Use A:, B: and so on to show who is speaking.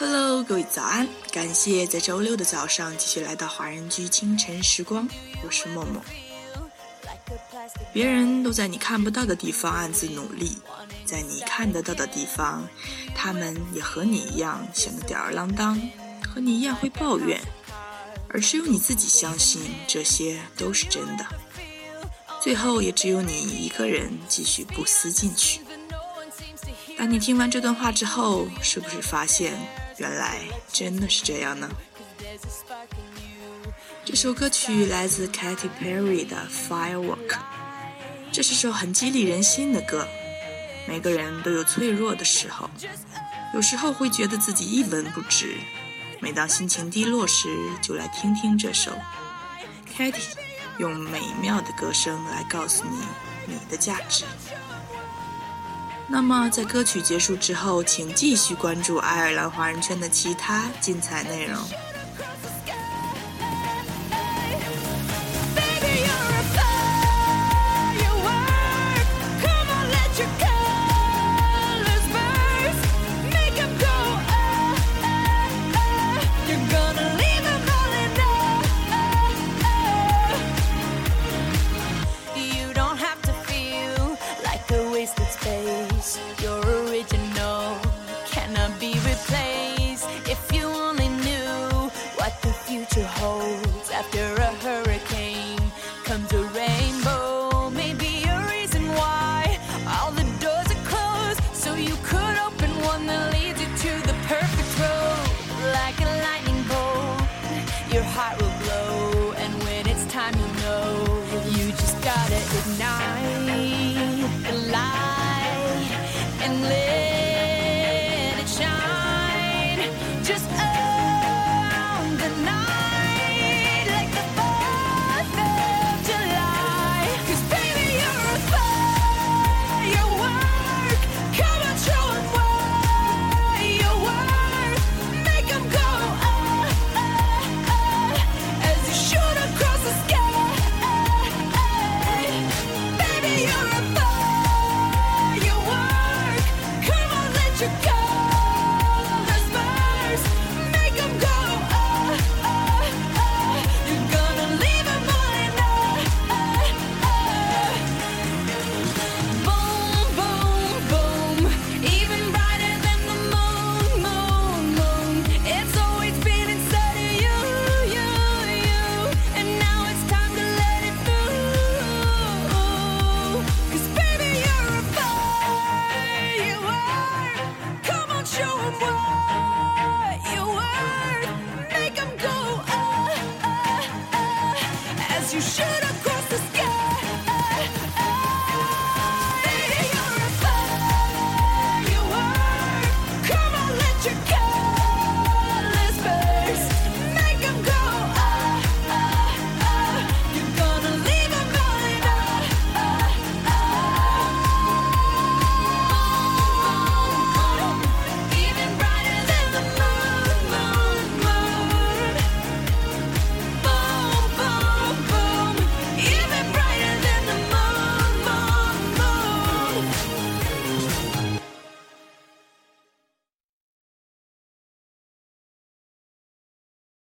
A: Hello，各位早安！感谢在周六的早上继续来到华人居清晨时光，我是默默。别人都在你看不到的地方暗自努力，在你看得到的地方，他们也和你一样显得吊儿郎当，和你一样会抱怨，而只有你自己相信这些都是真的。最后，也只有你一个人继续不思进取。当你听完这段话之后，是不是发现原来真的是这样呢？这首歌曲来自 Katy Perry 的《Firework》，这是首很激励人心的歌。每个人都有脆弱的时候，有时候会觉得自己一文不值。每当心情低落时，就来听听这首 Katy。用美妙的歌声来告诉你你的价值。那么，在歌曲结束之后，请继续关注爱尔兰华人圈的其他精彩内容。
B: You're a should